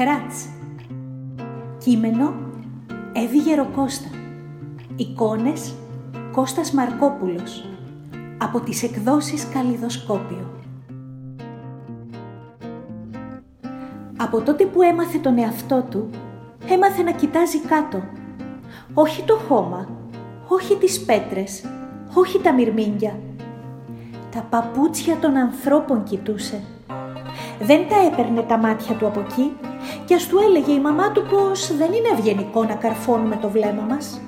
Χράτς. Κείμενο Εύη Γεροκώστα. Εικόνες Κώστας Μαρκόπουλος. Από τις εκδόσεις Καλλιδοσκόπιο. Από τότε που έμαθε τον εαυτό του, έμαθε να κοιτάζει κάτω. Όχι το χώμα, όχι τις πέτρες, όχι τα μυρμήγκια. Τα παπούτσια των ανθρώπων κοιτούσε. Δεν τα έπαιρνε τα μάτια του από εκεί και ας του έλεγε η μαμά του πως δεν είναι ευγενικό να καρφώνουμε το βλέμμα μας.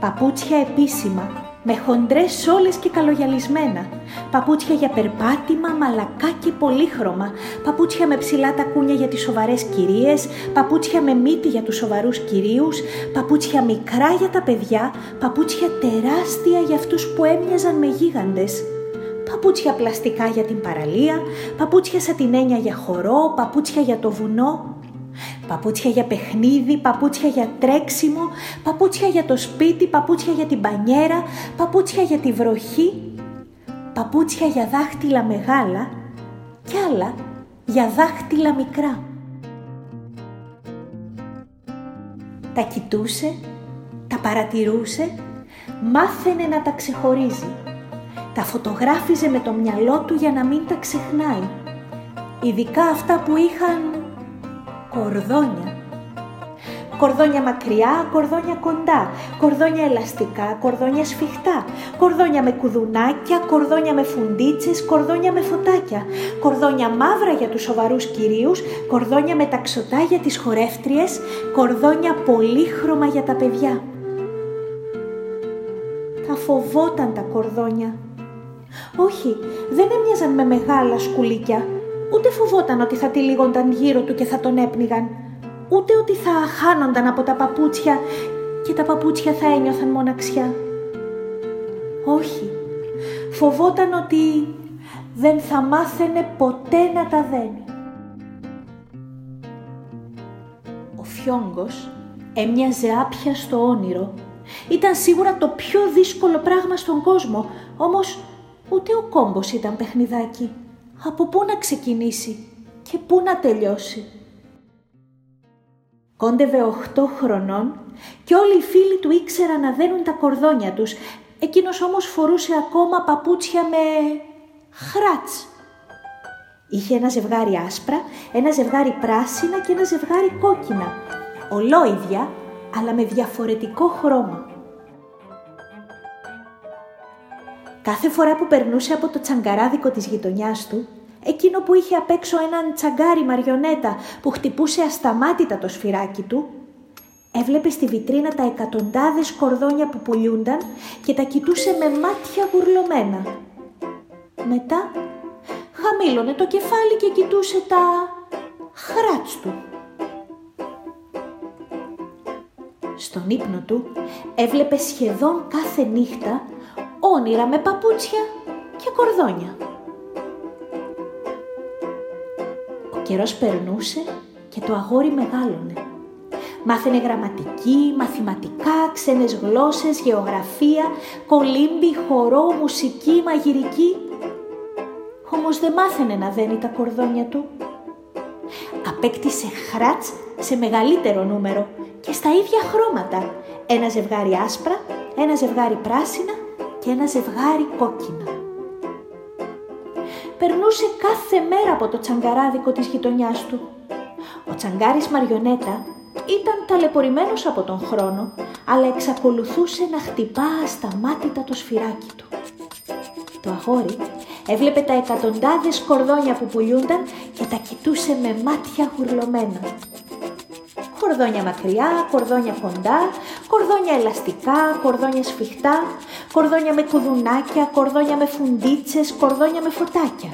Παπούτσια επίσημα, με χοντρές σόλες και καλογιαλισμένα. Παπούτσια για περπάτημα, μαλακά και πολύχρωμα. Παπούτσια με ψηλά τακούνια για τις σοβαρές κυρίες. Παπούτσια με μύτη για τους σοβαρούς κυρίους. Παπούτσια μικρά για τα παιδιά. Παπούτσια τεράστια για αυτούς που έμοιαζαν με γίγαντες παπούτσια πλαστικά για την παραλία, παπούτσια σατινένια για χορό, παπούτσια για το βουνό, παπούτσια για παιχνίδι, παπούτσια για τρέξιμο, παπούτσια για το σπίτι, παπούτσια για την πανιέρα, παπούτσια για τη βροχή, παπούτσια για δάχτυλα μεγάλα και άλλα για δάχτυλα μικρά. Τα κοιτούσε, τα παρατηρούσε, μάθαινε να τα ξεχωρίζει τα φωτογράφιζε με το μυαλό του για να μην τα ξεχνάει. Ειδικά αυτά που είχαν κορδόνια. Κορδόνια μακριά, κορδόνια κοντά, κορδόνια ελαστικά, κορδόνια σφιχτά, κορδόνια με κουδουνάκια, κορδόνια με φουντίτσες, κορδόνια με φωτάκια, κορδόνια μαύρα για τους σοβαρούς κυρίους, κορδόνια με ταξωτά για τις χορεύτριες, κορδόνια πολύχρωμα για τα παιδιά. Τα φοβόταν τα κορδόνια όχι, δεν έμοιαζαν με μεγάλα σκουλίκια. Ούτε φοβόταν ότι θα τυλίγονταν γύρω του και θα τον έπνιγαν. Ούτε ότι θα χάνονταν από τα παπούτσια και τα παπούτσια θα ένιωθαν μοναξιά. Όχι, φοβόταν ότι δεν θα μάθαινε ποτέ να τα δένει. Ο Φιόγκος έμοιαζε άπια στο όνειρο. Ήταν σίγουρα το πιο δύσκολο πράγμα στον κόσμο, όμως Ούτε ο κόμπος ήταν παιχνιδάκι. Από πού να ξεκινήσει και πού να τελειώσει. Κόντευε οχτώ χρονών και όλοι οι φίλοι του ήξεραν να δένουν τα κορδόνια τους. Εκείνος όμως φορούσε ακόμα παπούτσια με χράτς. Είχε ένα ζευγάρι άσπρα, ένα ζευγάρι πράσινα και ένα ζευγάρι κόκκινα. Ολόιδια, αλλά με διαφορετικό χρώμα. Κάθε φορά που περνούσε από το τσαγκαράδικο της γειτονιάς του, εκείνο που είχε απ' έξω έναν τσαγκάρι μαριονέτα που χτυπούσε ασταμάτητα το σφυράκι του, έβλεπε στη βιτρίνα τα εκατοντάδες κορδόνια που πουλιούνταν και τα κοιτούσε με μάτια γουρλωμένα. Μετά χαμήλωνε το κεφάλι και κοιτούσε τα χράτς του. Στον ύπνο του έβλεπε σχεδόν κάθε νύχτα όνειρα με παπούτσια και κορδόνια. Ο καιρός περνούσε και το αγόρι μεγάλωνε. Μάθαινε γραμματική, μαθηματικά, ξένες γλώσσες, γεωγραφία, κολύμπι, χορό, μουσική, μαγειρική. Όμως δεν μάθαινε να δένει τα κορδόνια του. Απέκτησε χράτς σε μεγαλύτερο νούμερο και στα ίδια χρώματα. Ένα ζευγάρι άσπρα, ένα ζευγάρι πράσινα και ένα ζευγάρι κόκκινα. Περνούσε κάθε μέρα από το τσαγκαράδικο της γειτονιάς του. Ο τσαγκάρης Μαριονέτα ήταν ταλαιπωρημένος από τον χρόνο, αλλά εξακολουθούσε να χτυπά ασταμάτητα το σφυράκι του. Το αγόρι έβλεπε τα εκατοντάδες κορδόνια που πουλιούνταν και τα κοιτούσε με μάτια γουρλωμένα κορδόνια μακριά, κορδόνια κοντά, κορδόνια ελαστικά, κορδόνια σφιχτά, κορδόνια με κουδουνάκια, κορδόνια με φουντίτσες, κορδόνια με φωτάκια.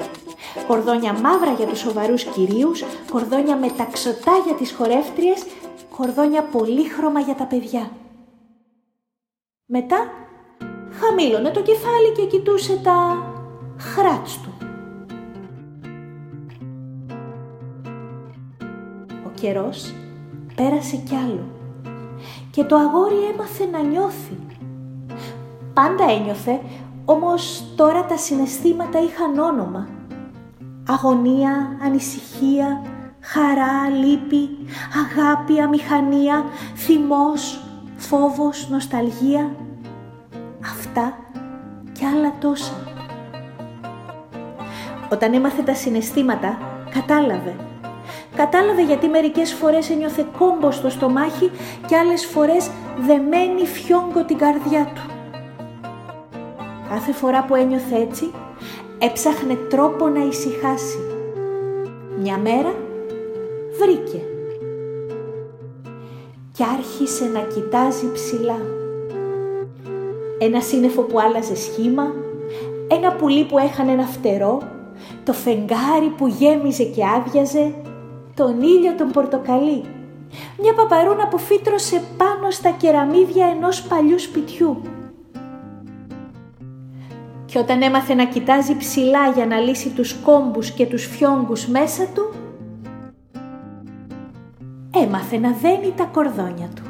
Κορδόνια μαύρα για τους σοβαρούς κυρίους, κορδόνια με ταξωτά για τις χορεύτριες, κορδόνια πολύχρωμα για τα παιδιά. Μετά χαμήλωνε το κεφάλι και κοιτούσε τα χράτς του. Ο καιρός πέρασε κι άλλο. Και το αγόρι έμαθε να νιώθει. Πάντα ένιωθε, όμως τώρα τα συναισθήματα είχαν όνομα. Αγωνία, ανησυχία, χαρά, λύπη, αγάπη, αμηχανία, θυμός, φόβος, νοσταλγία. Αυτά και άλλα τόσα. Όταν έμαθε τα συναισθήματα, κατάλαβε. Κατάλαβε γιατί μερικές φορές ένιωθε κόμπος στο στομάχι και άλλες φορές δεμένη φιόγκο την καρδιά του. Κάθε φορά που ένιωθε έτσι, έψαχνε τρόπο να ησυχάσει. Μια μέρα βρήκε και άρχισε να κοιτάζει ψηλά. Ένα σύννεφο που άλλαζε σχήμα, ένα πουλί που έχανε ένα φτερό, το φεγγάρι που γέμιζε και άδειαζε, τον ήλιο τον πορτοκαλί, μια παπαρούνα που φύτρωσε πάνω στα κεραμίδια ενός παλιού σπιτιού. Και όταν έμαθε να κοιτάζει ψηλά για να λύσει τους κόμπους και τους φιόγκους μέσα του, έμαθε να δένει τα κορδόνια του.